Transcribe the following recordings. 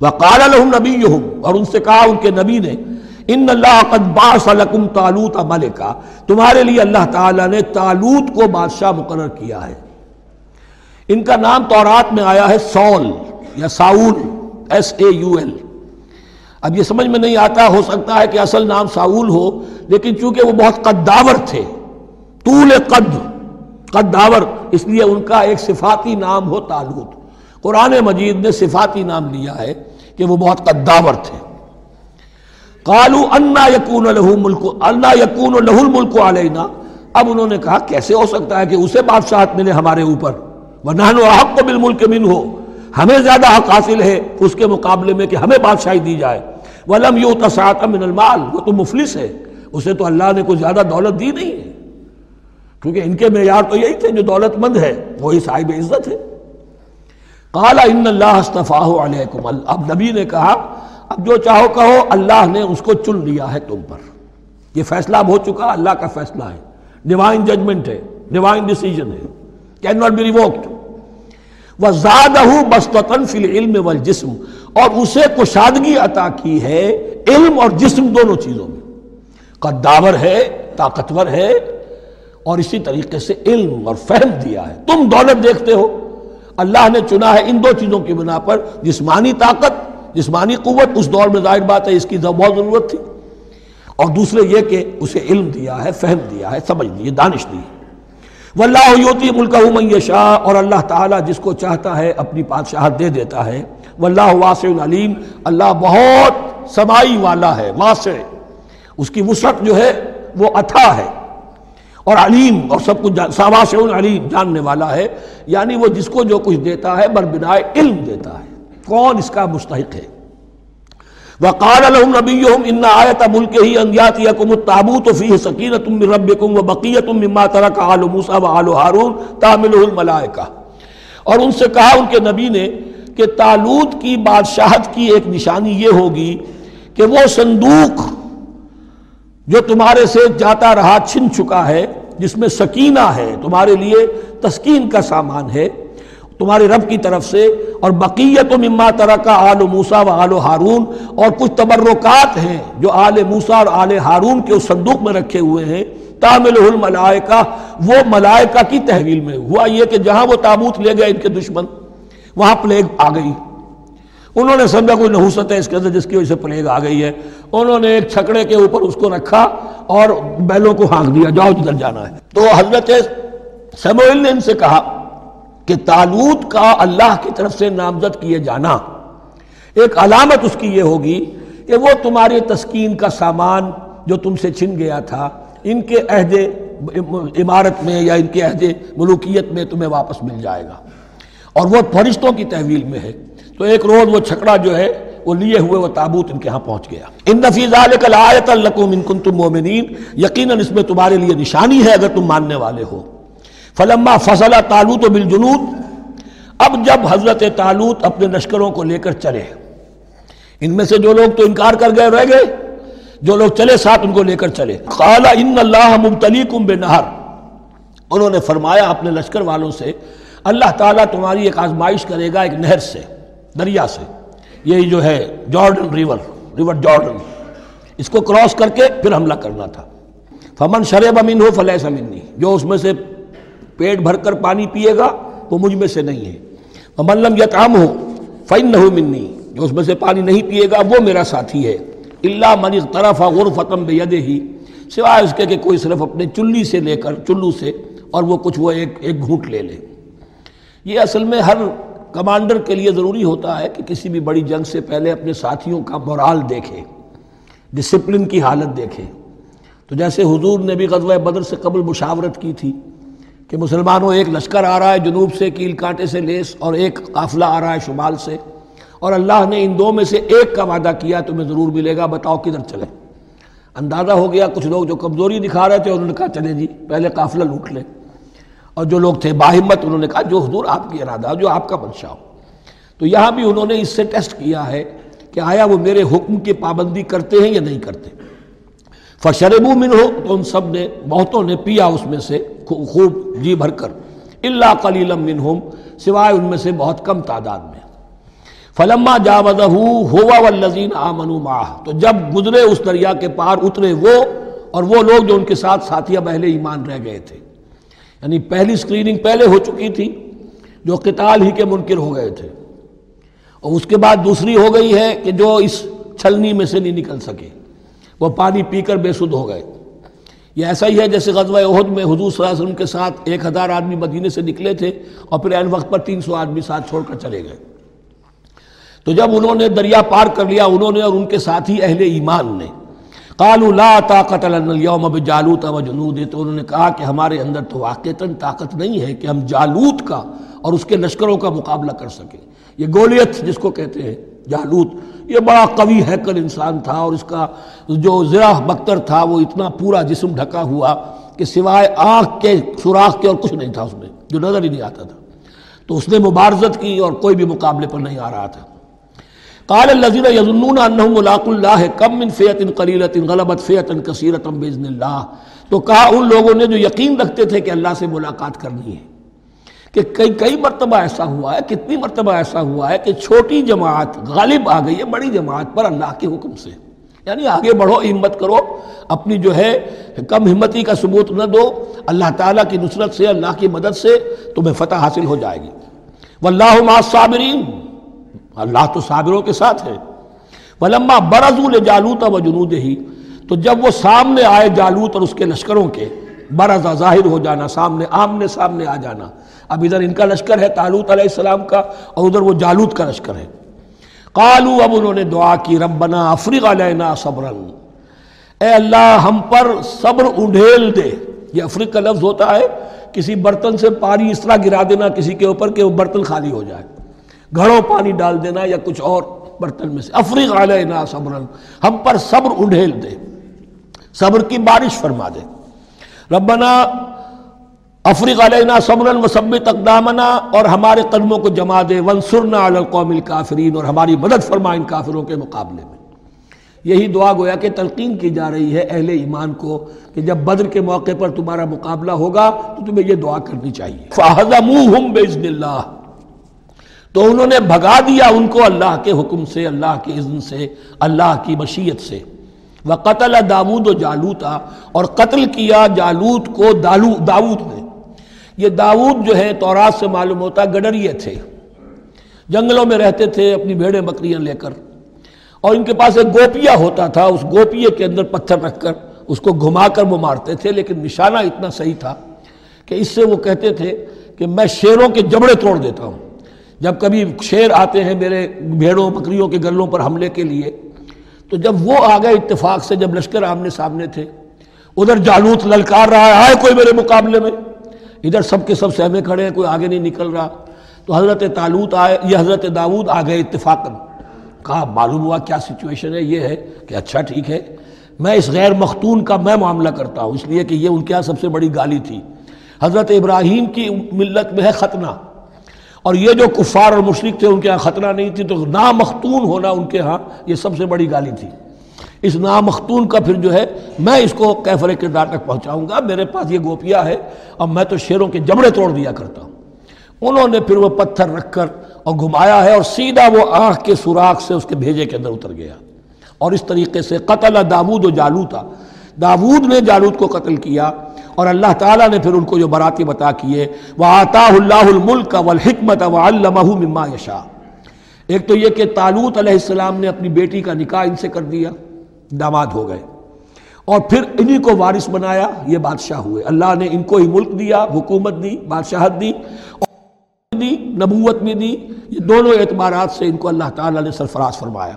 وقال لهم نبیہم اور ان سے کہا ان کے نبی نے، ان اللہ قد باس لکم تالوت ملکا تمہارے لیے اللہ تعالیٰ نے تالوت کو بادشاہ مقرر کیا ہے۔ ان کا نام تورات میں آیا ہے سول یا Saul S A U L اب یہ سمجھ میں نہیں آتا، ہو سکتا ہے کہ اصل نام ساؤل ہو، لیکن چونکہ وہ بہت قداور تھے، طول قد قداور، اس لیے ان کا ایک صفاتی نام ہو تالوت قرآن مجید نے صفاتی نام لیا ہے۔ کہ وہ بہت قداور تھے۔ کالو انا یقون لہو ملک اللہ یقون لہ الملک علینا۔ اب انہوں نے کہا، کیسے ہو سکتا ہے کہ اسے بادشاہت ملے ہمارے اوپر؟ وہ نہن و حق کو بالملک من ہو ہمیں زیادہ حق حاصل ہے اس کے مقابلے میں کہ ہمیں بادشاہی دی جائے۔ ولم یو من المال۔ وہ تو مفلس ہے۔ اسے تو اللہ نے کوئی زیادہ دولت دی نہیں ہے۔ کیونکہ ان کے معیار تو یہی تھے جو دولت مند ہے۔ وہی صاحب عزت ہے۔ کالا ان اللہ استفاح علیکم. اب نبی نے کہا، اب جو چاہو کہو، اللہ نے اس کو چن لیا ہے تم پر. یہ فیصلہ اب ہو چکا، اللہ کا فیصلہ ہے. ڈیوائن ججمنٹ ہے ڈیوائن ڈیسیجن ہے. کین ناٹ بی ریووکڈ وہ زیادہ بستن فی العلم والجسم. اور اسے کشادگی عطا کی ہے علم اور جسم دونوں چیزوں میں. قداور ہے، طاقتور ہے، اور اسی طریقے سے علم اور فہم دیا ہے. تم دولت دیکھتے ہو اللہ نے چنا ہے ان دو چیزوں کی بنا پر، جسمانی طاقت، جسمانی قوت، اس دور میں ظاہر بات ہے اس کی بہت ضرورت تھی۔ اور دوسرے یہ کہ اسے علم دیا ہے، فہم دیا ہے، سمجھ دی دانش دی واللہ یوتی ملک من یشاء، اور اللہ تعالیٰ جس کو چاہتا ہے اپنی بادشاہت دے دیتا ہے۔ واللہ واسع علیم، اللہ بہت سمائی والا ہے، واسع۔ اس کی وسعت جو ہے، وہ اتھا ہے۔ اور علیم اور سب کچھ واسع علیم جاننے والا ہے۔ یعنی وہ جس کو جو کچھ دیتا ہے بربنائے علم دیتا ہے۔ کون اس کا مستحق ہے؟ وقال لهم نبيهم ان آیت ملکه ان یاتیکم التابوت فیہ سکینۃ من ربکم وبقیۃ مما ترک آل موسی و آل ہارون تحملہ الملائکہ۔ اور ان سے کہا ان کے نبی نے کہ تالوت کی بادشاہت کی ایک نشانی یہ ہوگی کہ وہ صندوق جو تمہارے سے جاتا رہا چھن چکا ہے جس میں سکینہ ہے، تمہارے لیے تسکین کا سامان ہے۔ تمہارے رب کی طرف سے، اور بقیت و مما ترکا آل موسا و آل ہارون، اور کچھ تبرکات ہیں جو آل موسا اور آل ہارون کے اس صندوق میں رکھے ہوئے ہیں۔ تامل الملائکہ، وہ ملائکہ کی تحویل میں۔ ہوا یہ کہ جہاں وہ تابوت لے گئے ان کے دشمن، وہاں پلیگ آ گئی۔ انہوں نے سمجھا کوئی نحوست ہے اس کے اندر جس کی وجہ سے پلیگ آ گئی ہے۔ انہوں نے ایک چھکڑے کے اوپر اس کو رکھا اور بیلوں کو ہانک دیا، جاؤ جدھر جانا ہے۔ تو حضرت سموئل نے ان سے کہا کہ تالوت کا اللہ کی طرف سے نامزد کیے جانا، ایک علامت اس کی یہ ہوگی کہ وہ تمہاری تسکین کا سامان جو تم سے چھن گیا تھا، ان کے عہد عمارت میں یا ان کے عہد ملوکیت میں تمہیں واپس مل جائے گا۔ اور وہ فرشتوں کی تحویل میں ہے۔ تو ایک روز وہ چھکڑا جو ہے، وہ لیے ہوئے وہ تابوت ان کے ہاں پہنچ گیا۔ ان نفیز القم ان کن تم مومنین یقیناً اس میں تمہارے لیے نشانی ہے اگر تم ماننے والے ہو۔ فلما فصلہ تالوت و بالجنود۔ اب جب حضرت تالوت اپنے لشکروں کو لے کر چلے، ان میں سے جو لوگ تو انکار کر گئے، رہ گئے۔ جو لوگ چلے، ساتھ ان کو لے کر چلے۔ قال ان اللہ مبتلی کم بے انہوں نے فرمایا اپنے لشکر والوں سے، اللہ تعالیٰ تمہاری ایک آزمائش کرے گا ایک نہر سے۔ دریا سے۔ یہ جو ہے جارڈن ریور ریور جارڈن۔ اس کو کراس کر کے پھر حملہ کرنا تھا۔ فمن شرب امین ہو فلح سمنی جو اس میں سے پیٹ بھر کر پانی پیے گا، وہ مجھ میں سے نہیں ہے۔ ملم یا کام ہو فن نہ ہو منی جو اس میں سے پانی نہیں پیے گا، وہ میرا ساتھی ہے۔ اللہ من طرف غور فتم بے ہی سوائے اس کے کہ کوئی صرف اپنے چلی سے لے کر، چلو سے، اور وہ کچھ وہ ایک ایک گھونٹ لے لے۔ یہ اصل میں ہر کمانڈر کے لیے ضروری ہوتا ہے کہ کسی بھی بڑی جنگ سے پہلے اپنے ساتھیوں کا مورال دیکھے ڈسپلن کی حالت دیکھے۔ تو جیسے حضور نے بھی غزوہ بدر سے قبل مشاورت کی تھی کہ مسلمانوں ایک لشکر آ رہا ہے جنوب سے، کیل کانٹے سے، لیس اور ایک قافلہ آ رہا ہے شمال سے۔ اور اللہ نے ان دو میں سے ایک کا وعدہ کیا، تمہیں ضرور ملے گا، بتاؤ کدھر چلے۔ اندازہ ہو گیا کچھ لوگ جو کمزوری دکھا رہے تھے انہوں نے کہا چلے جی پہلے قافلہ لوٹ لیں اور جو لوگ تھے باہمت، انہوں نے کہا، جو حضور آپ کی ارادہ، جو آپ کا منشا ہو۔ تو یہاں بھی انہوں نے اس سے ٹیسٹ کیا ہے کہ آیا وہ میرے حکم کی پابندی کرتے ہیں یا نہیں کرتے۔ فشربو من ہو تو ان سب نے بہتوں نے پیا اس میں سے خوب جی بھر کر۔ اللہ کلیلم منہم سوائے ان میں سے بہت کم تعداد میں۔ فلما جاوزہ ہوا والذین آمنوا معہ تو جب گزرے اس دریا کے پار اترے وہ اور وہ لوگ جو ان کے ساتھ ساتھیہ بہلے ایمان رہ گئے تھے۔ یعنی پہلی سکریننگ پہلے ہو چکی تھی، جو قتال ہی کے منکر ہو گئے تھے۔ اور اس کے بعد دوسری ہو گئی ہے کہ جو اس چھلنی میں سے نہیں نکل سکے، وہ پانی پی کر بے سدھ ہو گئے۔ یہ ایسا ہی ہے جیسے غزوہ عہد میں حضور صلی اللہ علیہ وسلم کے ساتھ ایک ہزار آدمی مدینے سے نکلے تھے اور پھر این وقت پر تین سو آدمی ساتھ چھوڑ کر چلے گئے۔ تو جب انہوں نے دریا پار کر لیا، انہوں نے اور ان کے ساتھی اہل ایمان نے قالوا لا طاقت لنا اليوم بجالوت وجنود تو انہوں نے کہا کہ ہمارے اندر تو واقعتاً طاقت نہیں ہے کہ ہم جالوت کا اور اس کے لشکروں کا مقابلہ کر سکیں. یہ گولیت جس کو کہتے ہیں، جالوت، یہ بڑا قوی ہیکل انسان تھا اور اس کا جو زرہ بختر تھا، وہ اتنا پورا جسم ڈھکا ہوا کہ سوائے آنکھ کے، سوراخ کے اور کچھ نہیں تھا اس میں، جو نظر ہی نہیں آتا تھا. تو اس نے مبارزت کی اور کوئی بھی مقابلے پر نہیں آ رہا تھا. قال الذين يظنون انهم ملاق الله كم من فئه قليله غلبت فئه كثيره باذن الله. تو کہا ان لوگوں نے جو یقین رکھتے تھے کہ اللہ سے ملاقات کرنی ہے، کہ کئی کئی مرتبہ ایسا ہوا ہے، کتنی مرتبہ ایسا ہوا ہے کہ چھوٹی جماعت غالب آ گئی ہے، بڑی جماعت پر اللہ کے حکم سے۔ یعنی آگے بڑھو، ہمت کرو، اپنی جو ہے کم ہمتی کا ثبوت نہ دو، اللہ تعالیٰ کی نصرت سے، اللہ کی مدد سے تمہیں فتح حاصل ہو جائے گی۔ واللہ مع الصابرین۔ اللہ تو صابروں کے ساتھ ہے۔ ولما برزول جالوت و جنود ہی تو جب وہ سامنے آئے جالوت اور اس کے لشکروں کے برزا ظاہر ہو جانا، سامنے آمنے سامنے آ جانا۔ اب ادھر ان کا لشکر ہے تالوت علیہ السلام کا، اور ادھر وہ جالوت کا لشکر ہے۔ قالو اب انہوں نے دعا کی، ربنا افریق علینا صبرن اے اللہ، ہم پر صبر انڈھیل دے۔ یہ افریق کا لفظ ہوتا ہے، کسی برتن سے پانی اس طرح گرا دینا، کسی کے اوپر کہ وہ برتن خالی ہو جائے۔ گھڑوں پانی ڈال دینا یا کچھ اور برتن میں سے۔ افریق علینا صبرن، ہم پر صبر انڈھیل دے۔ صبر کی بارش فرما دے۔ ربنا افریق علینا صبرن و سب اقدامنا اور ہمارے قدموں کو جما دے۔ ونسرنا علی القوم الکافرین اور ہماری مدد فرما ان کافروں کے مقابلے میں۔ یہی دعا گویا کہ تلقین کی جا رہی ہے اہل ایمان کو کہ جب بدر کے موقع پر تمہارا مقابلہ ہوگا تو تمہیں یہ دعا کرنی چاہیے۔ فَحَذَمُوهُمْ بِإِذْنِ اللَّهِ تو انہوں نے بھگا دیا ان کو اللہ کے حکم سے، اللہ کے اذن سے، اللہ کی مشیت سے۔ وہ قتل داود و جالوتا اور قتل کیا جالوت کو دالو داود نے۔ یہ داود جو ہے، تورات سے معلوم ہوتا، گڈریے تھے۔ جنگلوں میں رہتے تھے، اپنی بھیڑیں بکریاں لے کر۔ اور ان کے پاس ایک گوپیا ہوتا تھا، اس گوپیے کے اندر پتھر رکھ کر، اس کو گھما کر وہ مارتے تھے۔ لیکن نشانہ اتنا صحیح تھا کہ اس سے وہ کہتے تھے کہ میں شیروں کے جبڑے توڑ دیتا ہوں۔ جب کبھی شیر آتے ہیں میرے بھیڑوں، بکریوں کے گلوں پر حملے کے لیے، تو جب وہ آ گئے اتفاق سے، جب لشکر آمنے سامنے تھے، ادھر جالوت للکار رہا ہے، آئے کوئی میرے مقابلے میں؟ ادھر سب کے سب سہمے کھڑے ہیں، کوئی آگے نہیں نکل رہا۔ تو حضرت تالوت آئے، یہ حضرت داود آ گئے اتفاق کہا، معلوم ہوا کیا سچویشن ہے؟ یہ ہے کہ اچھا ٹھیک ہے، میں اس غیر مختون کا میں معاملہ کرتا ہوں، اس لیے کہ یہ ان کے یہاں سب سے بڑی گالی تھی۔ حضرت ابراہیم کی ملت میں ہے ختنہ۔ اور یہ جو کفار اور مشرق تھے، ان کے ہاں خطرہ نہیں تھی، تو نامختون ہونا ان کے ہاں یہ سب سے بڑی گالی تھی۔ اس نامختون کا پھر جو ہے، میں اس کو کیفر کردار تک پہنچاؤں گا۔ میرے پاس یہ گوپیا ہے اور میں تو شیروں کے جبڑے توڑ دیا کرتا ہوں۔ انہوں نے پھر وہ پتھر رکھ کر اور گھمایا ہے، اور سیدھا وہ آنکھ کے سوراخ سے اس کے بھیجے کے اندر اتر گیا۔ اور اس طریقے سے قتل داود و جالو تھا داود نے جالود کو قتل کیا۔ اور اللہ تعالیٰ نے پھر ان کو جو براتی بتا کیے وہ آتا اللہ الملک و الحکمت و مما یشا ایک تو یہ کہ تالوت علیہ السلام نے اپنی بیٹی کا نکاح ان سے کر دیا، داماد ہو گئے۔ اور پھر انہی کو وارث بنایا، یہ بادشاہ ہوئے۔ اللہ نے ان کو ہی ملک دیا، حکومت دی، بادشاہت دی دی، نبوت بھی دی۔ یہ دونوں اعتبارات سے ان کو اللہ تعالیٰ نے سرفراز فرمایا۔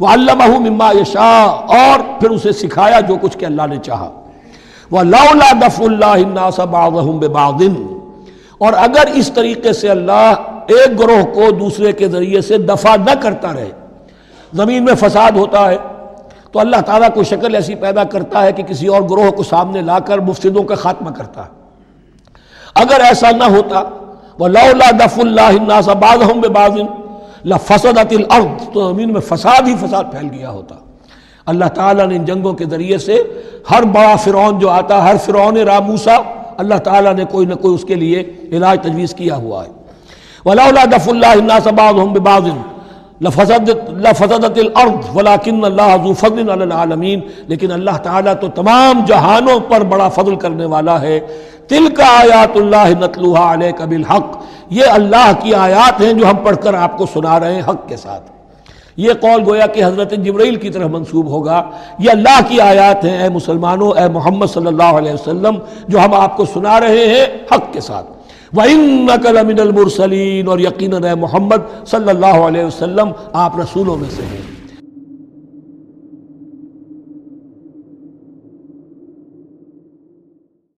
وہ اللہ مما یشا اور پھر اسے سکھایا جو کچھ کہ اللہ نے چاہا۔ وہ دف اللہ اور اگر اس طریقے سے اللہ ایک گروہ کو دوسرے کے ذریعے سے دفع نہ کرتا رہے، زمین میں فساد ہوتا ہے، تو اللہ تعالیٰ کو شکل ایسی پیدا کرتا ہے کہ کسی اور گروہ کو سامنے لا کر مفسدوں کا خاتمہ کرتا ہے۔ اگر ایسا نہ ہوتا وہ لا دف اللہ باز فسد الارض تو زمین میں فساد ہی فساد پھیل گیا ہوتا۔ اللہ تعالیٰ نے ان جنگوں کے ذریعے سے ہر بڑا فرعون جو آتا، ہر فرعون راموسا اللہ تعالیٰ نے کوئی نہ کوئی اس کے لیے علاج تجویز کیا ہوا ہے۔ ولا دف اللہ لفظت الارض ولیکن اللہ ذو فضل علی العالمین لیکن اللہ تعالیٰ تو تمام جہانوں پر بڑا فضل کرنے والا ہے۔ تل کا آیات اللہ نتلوحا علیہ بالحق۔ یہ اللہ کی آیات ہیں جو ہم پڑھ کر آپ کو سنا رہے ہیں حق کے ساتھ۔ یہ قول گویا کہ حضرت جبرائیل کی طرف منسوب ہوگا۔ یہ اللہ کی آیات ہیں، اے مسلمانوں، اے محمد صلی اللہ علیہ وسلم، جو ہم آپ کو سنا رہے ہیں حق کے ساتھ۔ وَإِنَّكَ لَمِنَ الْمُرْسَلِينَ اور یقیناً اے محمد صلی اللہ علیہ وسلم، آپ رسولوں میں سے ہیں۔